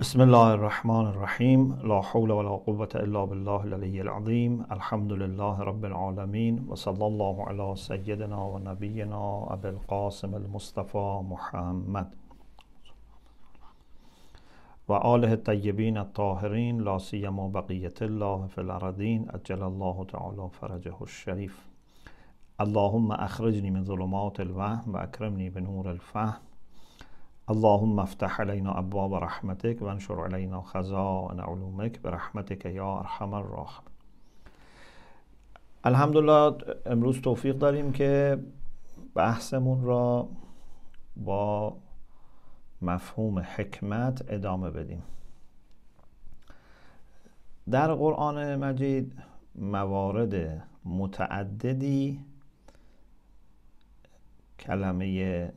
بسم الله الرحمن الرحیم لا حول ولا قوة الا بالله العلی العظیم الحمد لله رب العالمین و صلی الله علی سیدنا و نبینا ابی القاسم المصطفى محمد و آله الطیبین الطاهرین لا سیما بقیت الله فی الارضین اجل الله تعالی فرجه الشریف اللهم اخرجنی من ظلمات الوهم و اکرمنی بنور الفهم اللهم افتح علينا ابواب رحمتك وانشر علينا خزائن علومك برحمتك یا ارحم الراحم الحمدلله امروز توفیق داریم که بحثمون را با مفهوم حکمت ادامه بدیم. در قرآن مجید موارد متعددی کلمه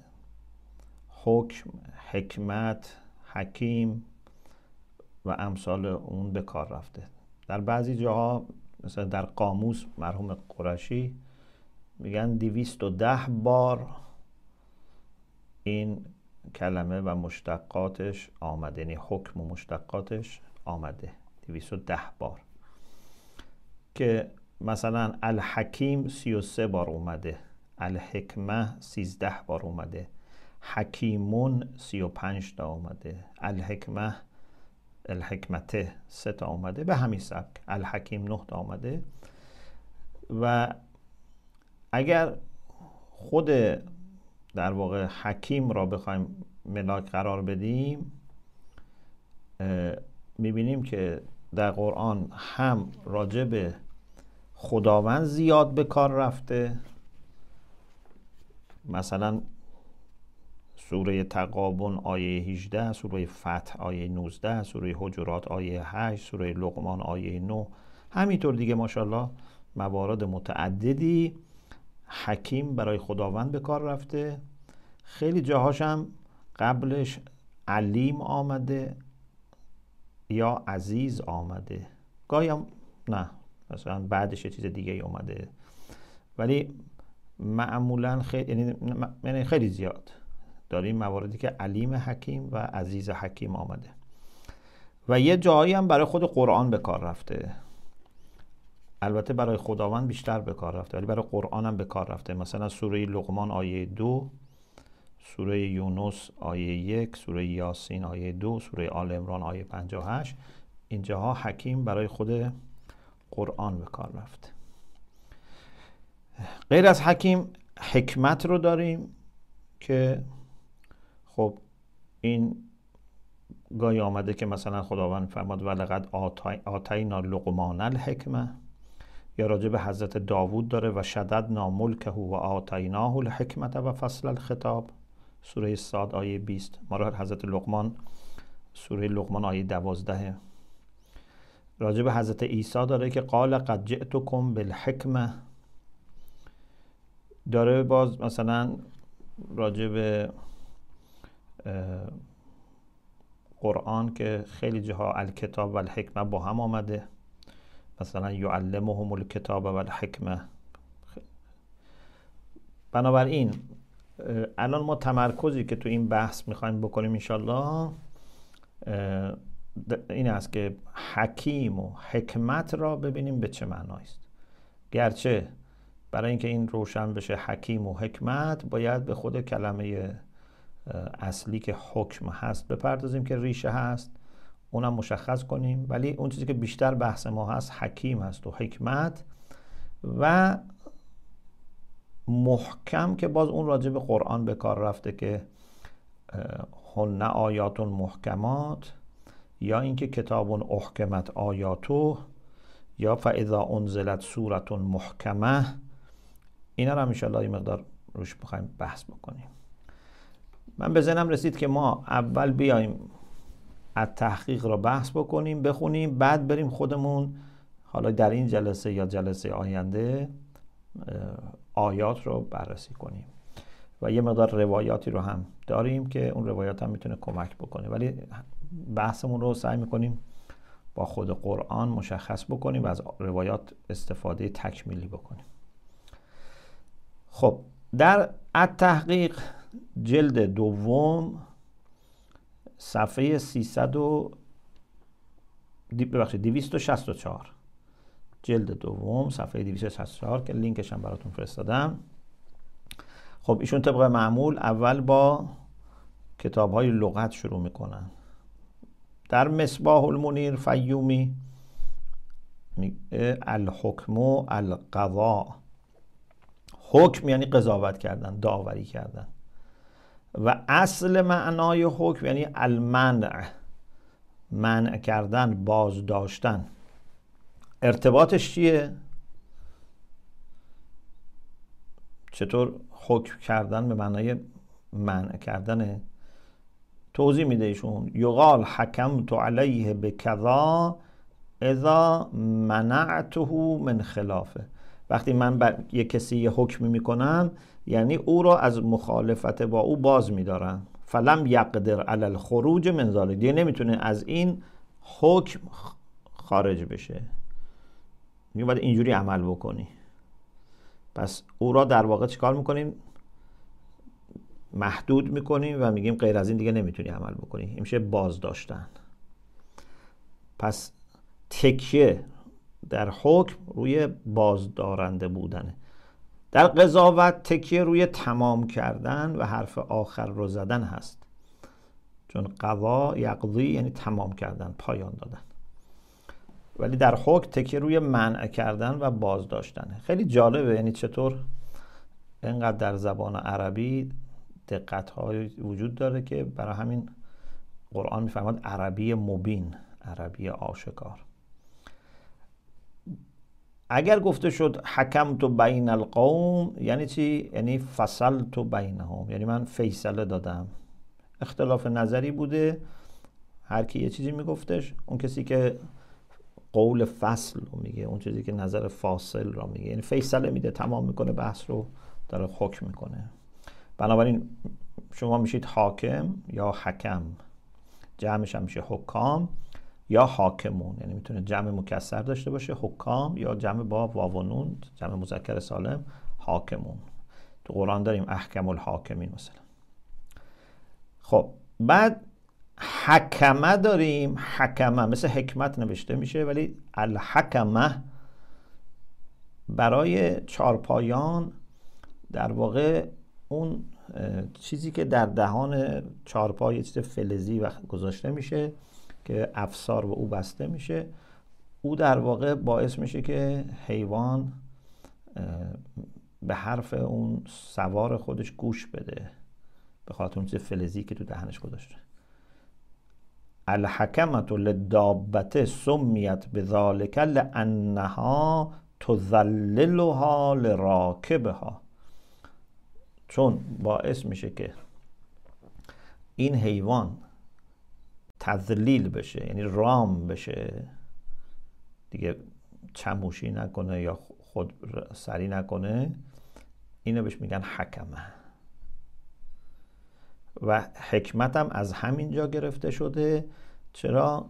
حکم حکمت حکیم و امثال اون به کار رفته. در بعضی جاها مثلا در قاموس مرحوم قرشی میگن دیویست و ده بار این کلمه و مشتقاتش آمده یعنی حکم و مشتقاتش آمده. دیویست و ده بار. که مثلا الحکیم سی و سه بار اومده الحکمه سیزده بار اومده. حکیمون سی و پنج تا آمده الحکمه الحکمته سه تا آمده به همین سبک. الحکیم نه تا آمده و اگر خود در واقع حکیم را بخوایم ملاک قرار بدیم می‌بینیم که در قرآن هم راجع به خداوند زیاد به کار رفته. مثلا سوره تقابن آیه 18 سوره فتح آیه 19 سوره حجرات آیه 8 سوره لقمان آیه 9 همینطور دیگه ماشاءالله موارد متعددی. حکیم برای خداوند به کار رفته. خیلی جاهاش هم قبلش علیم آمده یا عزیز آمده. گاهی هم نه مثلا بعدش چیز دیگه اومده. ولی معمولا خیلی یعنی, یعنی خیلی زیاد. داریم مواردی که علیم حکیم و عزیز حکیم آمده. و یه جایی هم برای خود قرآن به کار رفته. البته برای خداوند بیشتر به کار رفته ولی برای قرآن هم به کار رفته. مثلا سوره لقمان آیه دو سوره یونس آیه یک سوره یاسین آیه دو سوره آل امران آیه 58 اینجاها حکیم برای خود قرآن به کار رفته. غیر از حکیم حکمت رو داریم که خب این گاهی آمده که مثلا خداوند فرماد ولقد آتینا لقمان الحکمه یا راجع به حضرت داوود داره و شدد ناملکه و آتیناه الحکمت و فصل الخطاب. سوره ساد آیه 20 ما را حضرت لقمان سوره لقمان آیه 12 راجع به حضرت عیسی داره که قال قد جئتکم بالحکمه داره باز مثلا راجع به قرآن که خیلی جاها الکتاب و الحکمه با هم آمده. مثلا یعلمهم الکتاب و الحکمه بنابراین الان ما تمرکزی که تو این بحث می‌خوایم بکنیم انشالله این است که حکیم و حکمت را ببینیم به چه معنایی است. گرچه برای اینکه این روشن بشه حکیم و حکمت باید به خود کلمه اصلی که حکم هست بپردازیم که ریشه هست اونم مشخص کنیم. ولی اون چیزی که بیشتر بحث ما هست حکیم هست و حکمت و محکم که باز اون راجع به قرآن به کار رفته که هن آیات محکمات یا اینکه کتاب احکمت آیاتو یا فاذا انزلت سورت محکمه اینا رو هم ان مقدار روش بخوایم بحث بکنیم. من به ذهنم رسید که ما اول بیایم از تحقیق را بحث بکنیم بخونیم بعد بریم خودمون حالا در این جلسه یا جلسه آینده آیات رو بررسی کنیم. و یه مقدار روایاتی رو هم داریم که اون روایات هم می‌تونه کمک بکنه. ولی بحثمون رو سعی می‌کنیم با خود قرآن مشخص بکنیم و از روایات استفاده تکمیلی بکنیم. خب در التحقیق جلد دوم صفحه 300 و ببخشید 264 جلد دوم صفحه 264 که لینکش هم براتون فرستادم. خب ایشون طبق معمول اول با کتاب های لغت شروع می‌کنن. در مصباح المنیر فیومی الحکم و القضا حکم یعنی قضاوت کردن داوری کردن. و اصل معنای حکم یعنی المنع منع کردن باز داشتن ارتباطش چیه؟ چطور حکم کردن به معنای منع کردن توضیح میده ایشون. یقال حکم تو علیه به کذا اذا منعته من خلافه. وقتی من بر یک کسی یه حکمی می‌کنم یعنی او را از مخالفت با او باز میدارم. فلم یقدر علی الخروج من ذالک دیگه نمی‌تونه از این حکم خارج بشه. میگه باید اینجوری عمل بکنی. پس او را در واقع چیکار می‌کنیم؟ محدود می‌کنیم و میگیم غیر از این دیگه نمی‌تونی عمل بکنی. میشه بازداشتن. پس تکیه در حکم روی بازدارنده بودنه در قضاوت تکیه روی تمام کردن و حرف آخر رو زدن هست. چون قضا یقضی یعنی تمام کردن پایان دادن. ولی در حکم تکیه روی منع کردن و بازداشتنه خیلی جالبه یعنی چطور؟ اینقدر در زبان عربی دقت های وجود داره که برای همین قرآن میفرماد عربی مبین عربی آشکار. اگر گفته شد حکم تو بین القوم یعنی چی؟ یعنی فصل تو بینهم. یعنی من فیصله دادم. اختلاف نظری بوده. هر کی یه چیزی میگفتش اون کسی که قول فصل رو میگه اون چیزی که نظر فاصل رو میگه. یعنی فیصله میده تمام می‌کنه بحث رو داره حکم می‌کنه. بنابراین شما میشید حاکم یا حکم. جمعش هم میشه حکام. یا حاکمون یعنی می‌تونه جمع مکسر داشته باشه حکام یا جمع با واونون جمع مذکر سالم حاکمون. تو قرآن داریم احکم الحاکمین مثلا. خب بعد حکمه داریم حکمه مثل حکمت نوشته میشه ولی الحکمه برای چارپایان در واقع اون چیزی که در دهان چارپای یه چیز فلزی و گذاشته میشه. که افسار به او بسته میشه او در واقع باعث میشه که حیوان به حرف اون سوار خودش گوش بده به خاطر اون چیز فلزی که تو دهنش گذاشته. الحکمت للدابت سمیت بذالک لانها تذللها لراکبها. چون باعث میشه که این حیوان تذلیل بشه یعنی رام بشه. دیگه چموشی نکنه یا خود سری نکنه. اینو بهش میگن حکمه. و حکمت هم از همینجا گرفته شده. چرا؟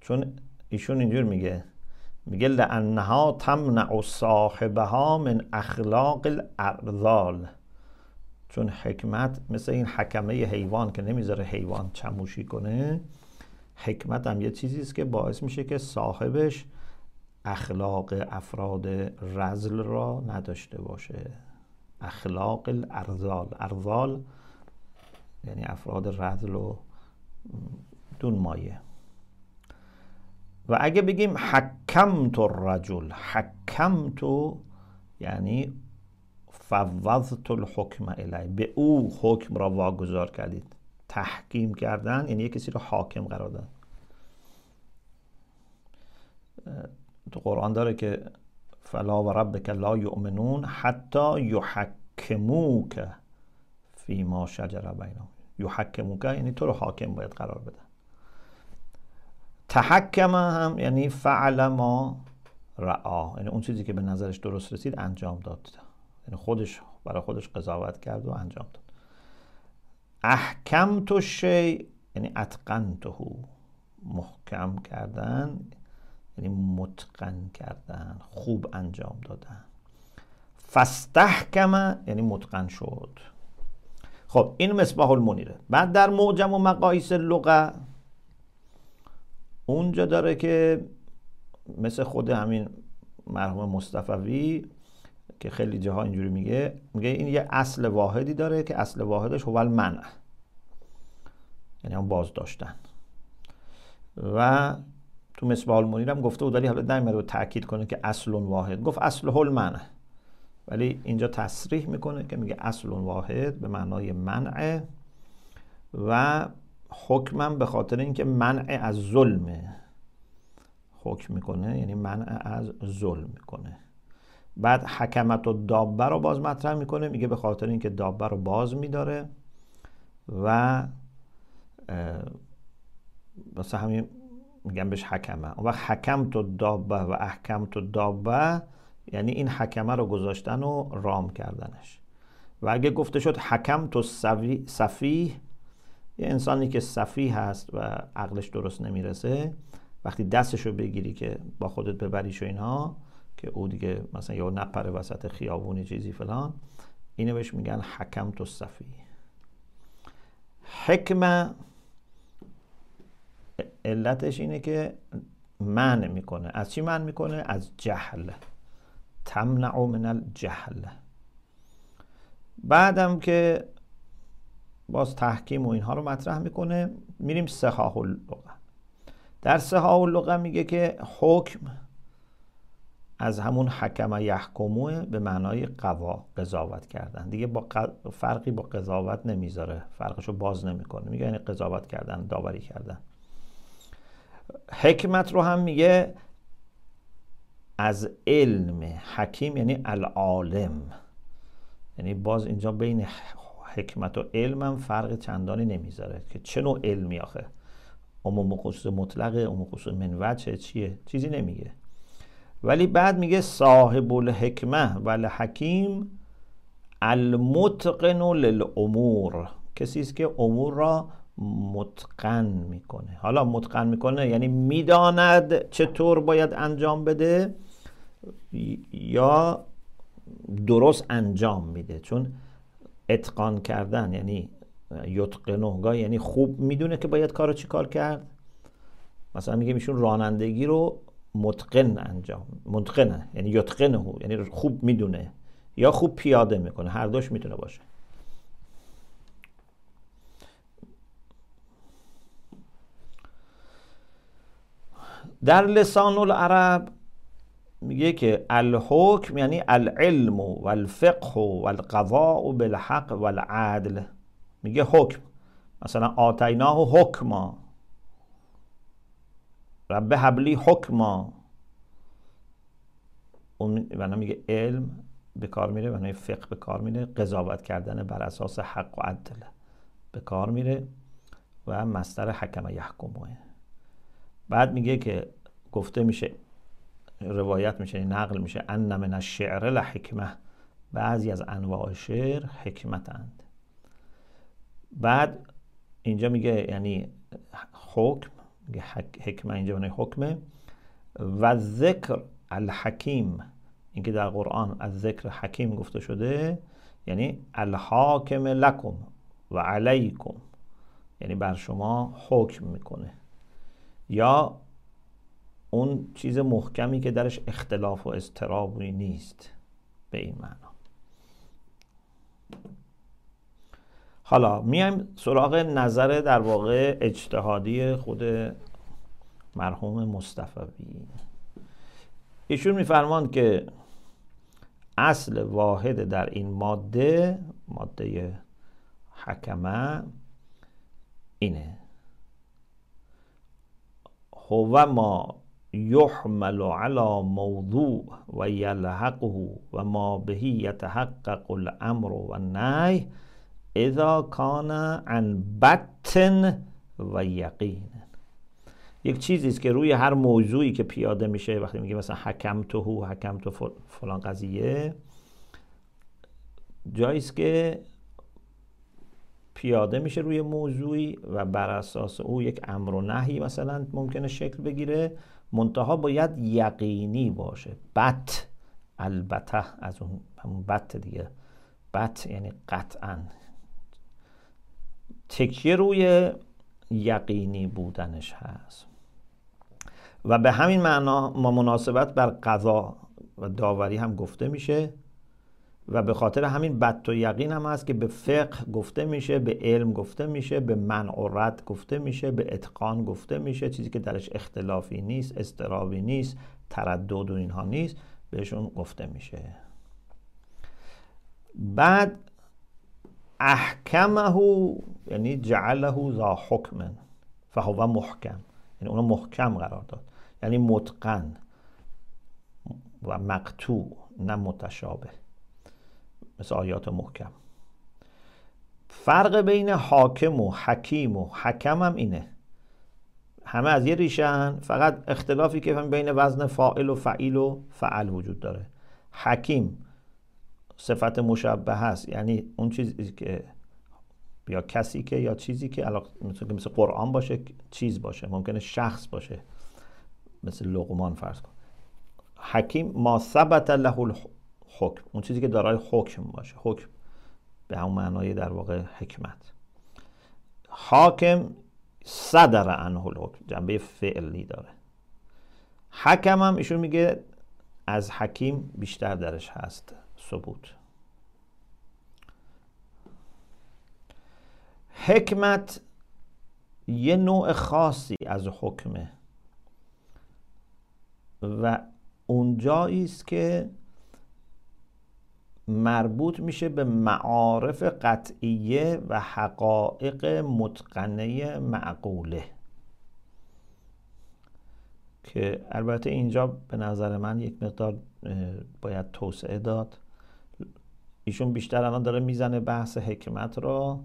چون ایشون اینجور میگه. میگه لانها تمنع صاحبها من اخلاق الارذال چون حکمت مثل این حکمه حیوان که نمی‌ذاره حیوان چموشی کنه حکمت هم یه چیزی است که باعث میشه که صاحبش اخلاق افراد رزل را نداشته باشه. اخلاق الارزال. ارزال یعنی افراد رزل و دون مایه. و اگه بگیم حکم تو رجل حکم تو یعنی فوضت الحکم الی به او حکم را واگذار کردید. تحکیم کردن یعنی کسی رو حاکم قرار دادن. تو قرآن داره که فلا و ربک لا یؤمنون حتی یحکموک فی ما شجر بینهم. یحکموک یعنی تو رو حاکم باید قرار بدن. تحکم هم یعنی فعل ما رعا یعنی اون چیزی که به نظرش درست رسید انجام داد. یعنی خودش برای خودش قضاوت کرد و انجام داد. احکم تو شی یعنی اتقنته. محکم کردن یعنی متقن کردن خوب انجام دادن. فستحکم یعنی متقن شد. خب این مصباح المنیره. بعد در معجم و مقایس لغه اونجا داره که مثل خود همین مرحوم مصطفوی که خیلی جاها اینجوری میگه میگه این یه اصل واحدی داره که اصل واحدش هو المنع. یعنی هم باز داشتن و تو مصباح المنیر هم گفته بود ولی حالا نمیره رو تاکید کنه که اصل واحد. گفت اصل المنع. ولی اینجا تصریح می‌کنه که میگه اصل واحد به معنای منع و حکمم به خاطر اینکه منع از ظلمه. حکم می‌کنه یعنی منع از ظلم می‌کنه. بعد حکمت و دابه رو باز مطرح می‌کنه میگه به خاطر اینکه دابه رو باز میداره و واسه همین میگم بهش حکمه. وقت حکم تو دابه و احکم تو دابه یعنی این حکمه رو گذاشتن و رام کردنش. و اگه گفته شد حکم تو صفیح یه انسانی که صفیح هست و عقلش درست نمی‌رسه وقتی دستش رو بگیری که با خودت ببریش و اینها که او دیگه مثلا یا نپره وسط خیابونی چیزی فلان اینو بهش میگن حکم تو صفی حکمه علتش اینه که من می‌کنه. از چی من می‌کنه؟ از جهل. تمنع من الجهل. بعدم که باز تحکیم و اینها رو مطرح می‌کنه میریم سحاه اللغه. در سحاه اللغه میگه که حکم از همون حکم یحکموه به معنای قوا قضاوت کردن. دیگه با فرقی با قضاوت نمی‌ذاره. فرقشو باز نمی‌کنه. میگه یعنی قضاوت کردن داوری کردن. حکمت رو هم میگه از علم. حکیم یعنی العالم. یعنی باز اینجا بین حکمت و علم هم فرق چندانی نمی‌ذاره که چه نوع علمی آخه. عموم خصوص مطلقه عموم خصوص منوچه چیه؟ چیزی نمیگه. ولی بعد میگه صاحب الحکمه و الحکیم المتقن للامور. کسی است که امور را متقن می‌کنه. حالا متقن می‌کنه یعنی می‌داند چطور باید انجام بده یا درست انجام میده. چون اتقان کردن یعنی یتقنه یعنی خوب می‌دونه که باید کارو چی کار کرد. مثلا میگه میشون رانندگی رو متقن انجام متقنه یعنی یتقنه یعنی خوب می‌دونه یا خوب پیاده می‌کنه هر دوش می‌تونه باشه. در لسان العرب میگه که الحکم یعنی العلم و الفقه و القضاء بالحق و العدل. میگه حکم. مثلا آتیناه حکما. رب حبلی حکما. اون میگه علم به کار میره و فقه به کار میره. قضاوت کردن بر اساس حق و عدل به کار میره و مستر حکم یحکمه بعد میگه که گفته میشه روایت میشه نقل میشه ان من الشعر لحکمه بعضی از انواع شعر حکمتند. بعد اینجا میگه یعنی حکم حکمه اینجا معنی حکمه. و ذکر الحکیم اینکه در قرآن از ذکر حکیم گفته شده یعنی الحاکم لکم و علیکم. یعنی بر شما حکم می‌کنه. یا اون چیز محکمی که درش اختلاف و اضطرابی نیست به این معنا. حالا میایم سراغ نظر در واقع اجتهادی خود مرحوم مصطفی. ایشون میفرماند که اصل واحد در این ماده ماده حکمه اینه. هو ما یحمل على موضوع و یلحقه و ما بهی یتحقق الامر و النهی اذا کان عن بطن و یقین. یک چیزی است که روی هر موضوعی که پیاده میشه وقتی میگه مثلا حکم تو هو حکم تو فلان قضیه جایی است که پیاده میشه روی موضوعی و بر اساس او یک امر و نهی مثلا ممکنه شکل بگیره. منتها باید یقینی باشه. بت البته از اون بت دیگه. بت یعنی قطعا. تکیه روی یقینی بودنش هست؟ و به همین معنا ما مناسبت بر قضا و داوری هم گفته میشه و به خاطر همین بد و یقین هم هست که به فقه گفته میشه به علم گفته میشه به منع و رد گفته میشه به اتقان گفته میشه. چیزی که درش اختلافی نیست استرابی نیست تردد و اینها نیست بهشون گفته میشه. بعد احکمه یعنی جعله ذا حکم فهو محکم. یعنی اونو محکم قرار داد. یعنی متقن و مقتوع نه متشابه. مثل آیات محکم. فرق بین حاکم و حکیم و حکم هم اینه. همه از یه ریشن فقط اختلافی که بین وزن فائل و فعیل و فعل وجود داره. حکیم صفت مشبه هست یعنی اون چیزی که یا کسی که یا چیزی که مثل, مثل قرآن باشه چیز باشه. ممکنه شخص باشه. مثل لقمان فرض کن. حکیم ما ثبت له الحکم. اون چیزی که دارای حکم باشه. حکم به همون معنای در واقع حکمت. حاکم صدر عنه الحکم. جنبه فعلی داره. حکم هم ایشون میگه از حکیم بیشتر درش هست. ثبوت. حکمت یه نوع خاصی از حکمه. و اونجایی است که مربوط میشه به معارف قطعیه و حقایق متقنه معقوله. که البته اینجا به نظر من یک مقدار باید توسعه داد. ایشون بیشتر الان داره می‌زنه بحث حکمت رو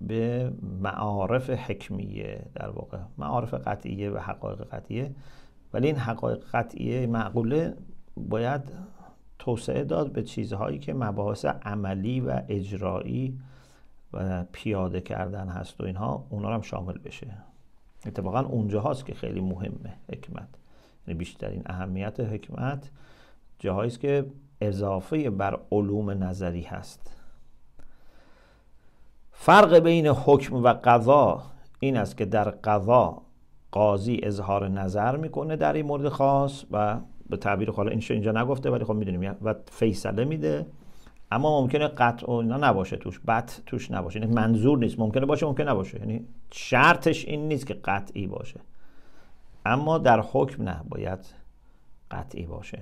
به معارف حکمیه در واقع. معارف قطعیه و حقایق قطعیه. ولی این حقایق قطعیه معقوله باید توسعه داد به چیزهایی که مباحث عملی و اجرایی و پیاده کردن هست و اینها اونا هم شامل بشه. اتفاقا اونجا هاست که خیلی مهمه حکمت. یعنی بیشترین اهمیت حکمت جاهایی که اضافه بر علوم نظری هست. فرق بین حکم و قضا این است که در قضا قاضی اظهار نظر می‌کنه در این مورد خاص و به تعبیر حالا اینجا نگفته ولی خب می‌دونیم و فیصله میده. اما ممکنه قطع و اینا نباشه توش بد توش نباشه. یعنی منظور نیست. ممکنه باشه ممکنه نباشه. یعنی شرطش این نیست که قطعی باشه. اما در حکم نه باید قطعی باشه.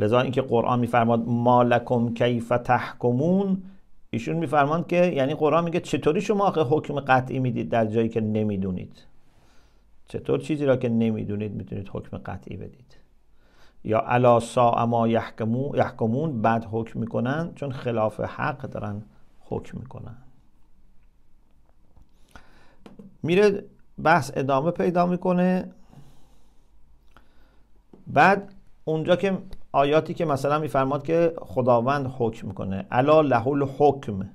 لذا اینکه قرآن میفرماد مالکم کیف تحکمون ایشون میفرمان که یعنی قرآن میگه چطوری شما آخه حکم قطعی می‌دید در جایی که نمی‌دونید؟ چطور چیزی را که نمی‌دونید می‌تونید حکم قطعی بدید؟ یا الا سا ما یحکمون بعد حکم می‌کنن چون خلاف حق دارن حکم می‌کنن. میره بحث ادامه پیدا می‌کنه. بعد اونجا که آیاتی که مثلا میفرماد که خداوند حکم کنه. الا له الحکم.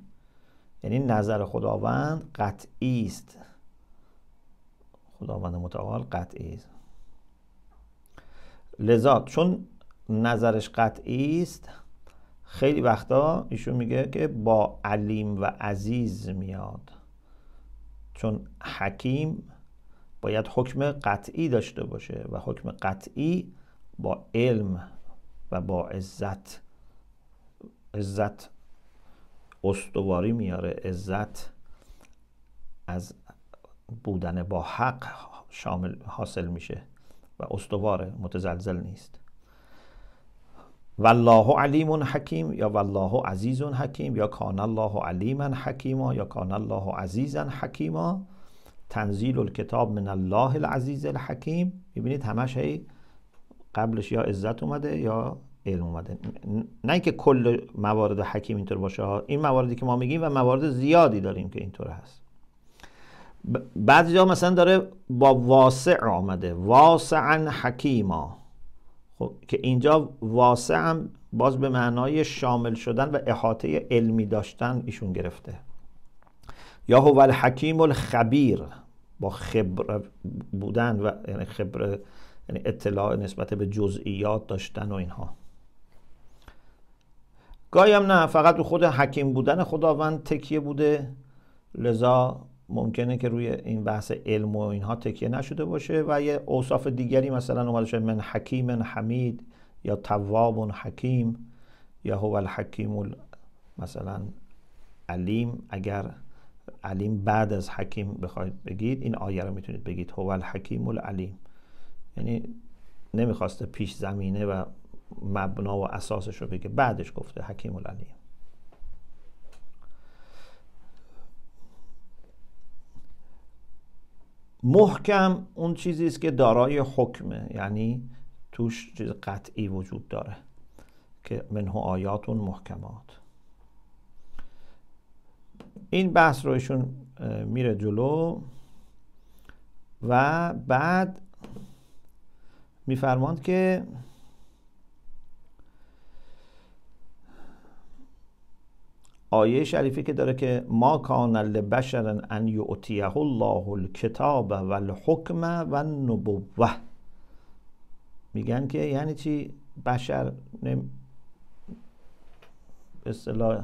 یعنی نظر خداوند قطعی است. خداوند متعال قطعی است. لذا چون نظرش قطعی است خیلی وقتا ایشون میگه که با علیم و عزیز میاد. چون حکیم باید حکم قطعی داشته باشه و حکم قطعی با علم و با عزت عزت استواری میاره عزت از بودن با حق شامل حاصل میشه و استوار متزلزل نیست. والله علیم حکیم یا والله عزیز حکیم یا کان الله علیما حکیما یا کان الله عزیزا حکیما. تنزیل الکتاب من الله العزیز الحکیم. می‌بینید همش هی قبلش یا عزت اومده یا علم اومده. نه اینکه کل موارد حکیم اینطور باشه این مواردی که ما میگیم و موارد زیادی داریم که اینطور هست. بعضی جا مثلا داره با واسع آمده. واسعا حکیما. خب که اینجا واسع هم باز به معنای شامل شدن و احاطه علمی داشتن ایشون گرفته. یا هو الحکیم الخبیر. با خبر بودن و یعنی خبر یعنی اطلاع نسبت به جزئیات داشتن و اینها. گاهی هم نه فقط رو خود حکیم بودن خداوند تکیه بوده. لذا ممکنه که روی این بحث علم و اینها تکیه نشده باشه و یه اوصاف دیگری مثلا اومده شده من حکیم حمید یا تواب حکیم یا هو الحکیم مثلا علیم. اگر علیم بعد از حکیم بخواید بگید این آیه رو می‌تونید بگید هو الحکیم العلیم یعنی نمی‌خواسته پیش زمینه و مبنا و اساسش رو بگه. بعدش گفته حکیم العلیم محکم اون چیزی است که دارای حکمه. یعنی توش چیز قطعی وجود داره که منه آیات محکمات. این بحث رو میره جلو و بعد میفرماند که آیه شریفی که داره که ما کان لبشر ان یعطیه الله الکتاب و الحکم و النبوه میگن که یعنی چی؟ بشر نم... اصطلاح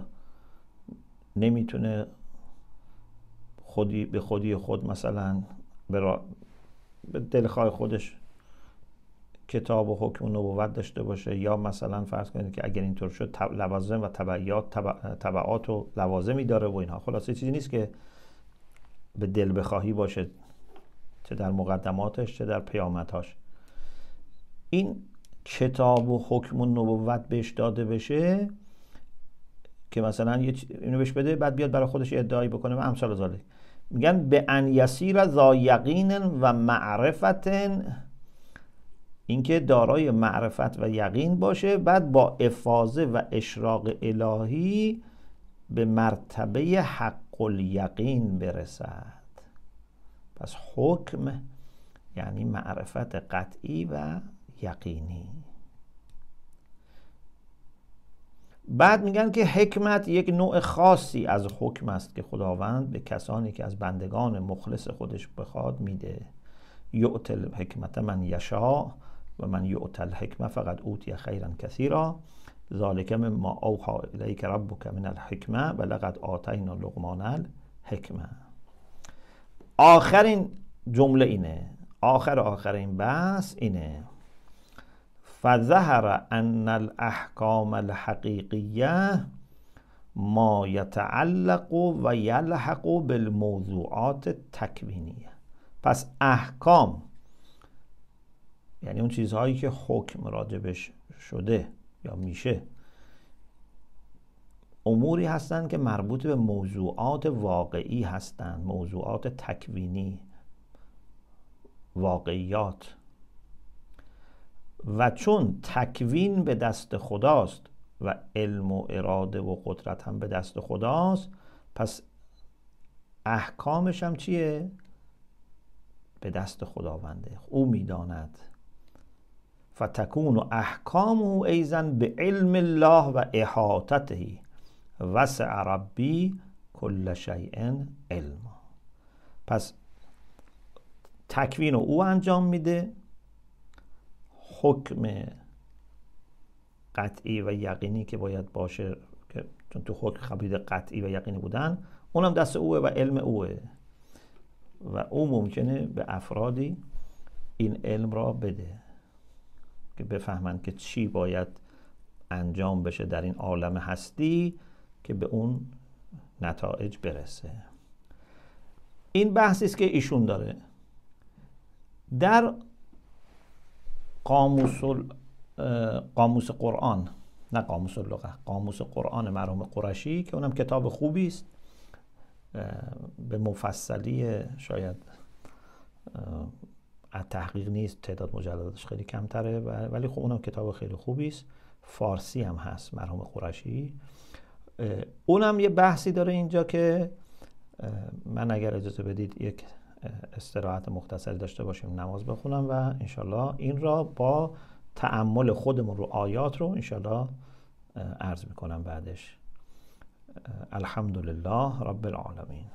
نمی‌تونه خودی به خودی خود مثلا به, به دلخواه خودش کتاب و حکم و نبوت داشته باشه یا مثلا فرض کنید که اگر اینطور شد لوازم و تبعیات تبعات و لوازمی داره و اینها. خلاصه چیزی نیست که به دل بخواهی باشه چه در مقدماتش چه در پیامتاش این کتاب و حکم و نبوت بهش داده بشه که مثلا یه اینو بهش بده بعد بیاد برای خودش ادعایی بکنه و امثال ذالک میگن به ان یسیر ذا یقین و معرفت اینکه دارای معرفت و یقین باشه بعد با افاظه و اشراق الهی به مرتبه حق الیقین برسد. پس حکم یعنی معرفت قطعی و یقینی. بعد میگن که حکمت یک نوع خاصی از حکم است که خداوند به کسانی که از بندگان مخلص خودش بخواد میده. یعت الحکمت من یشا و من یعت الحکمه فقط اوتی خیرا کثیرا. ذالک ما اوحا الیک ربک من الحکمه و لقد آتینا لقمان الحکمه. آخرین جمله اینه. آخر آخر این بحث اینه. فظهر ان الاحکام الحقیقیه ما یتعلق و یلحق بالموضوعات تکوینیه پس احکام یعنی اون چیزهایی که حکم راجبش شده یا میشه. اموری هستند که مربوط به موضوعات واقعی هستند. موضوعات تکوینی واقعیات. و چون تکوین به دست خداست و علم و اراده و قدرت هم به دست خداست پس احکامش هم چیه؟ به دست خداونده. او می‌داند. فتکون احکامه ایزن به علم الله و احاطته. وسع ربی کل شیء علم. پس تکوین او انجام میده. حکم قطعی و یقینی که باید باشه که چون تو حکم خبید قطعی و یقینی بودن اونم دست اوه و علم اوه. و او ممکنه به افرادی این علم را بده. که بفهمند که چی باید انجام بشه در این عالم هستی که به اون نتایج برسه. این بحثی است که ایشون داره. در قاموس قاموس قرآن نه قاموس لغه قاموس قرآن مرحوم قرشی که اونم کتاب خوبی است. به مفصلی شاید تحقیق نیست تعداد مجلداتش خیلی کمتره ولی خب اونم کتاب خیلی خوبی است. فارسی هم هست مرحوم قرشی اونم یه بحثی داره اینجا که من اگر اجازه بدید یک استراحت مختصری داشته باشیم نماز بخونم و انشالله این را با تعمل خودمون رو آیات رو انشالله عرض می‌کنم بعدش. الحمدلله رب العالمین.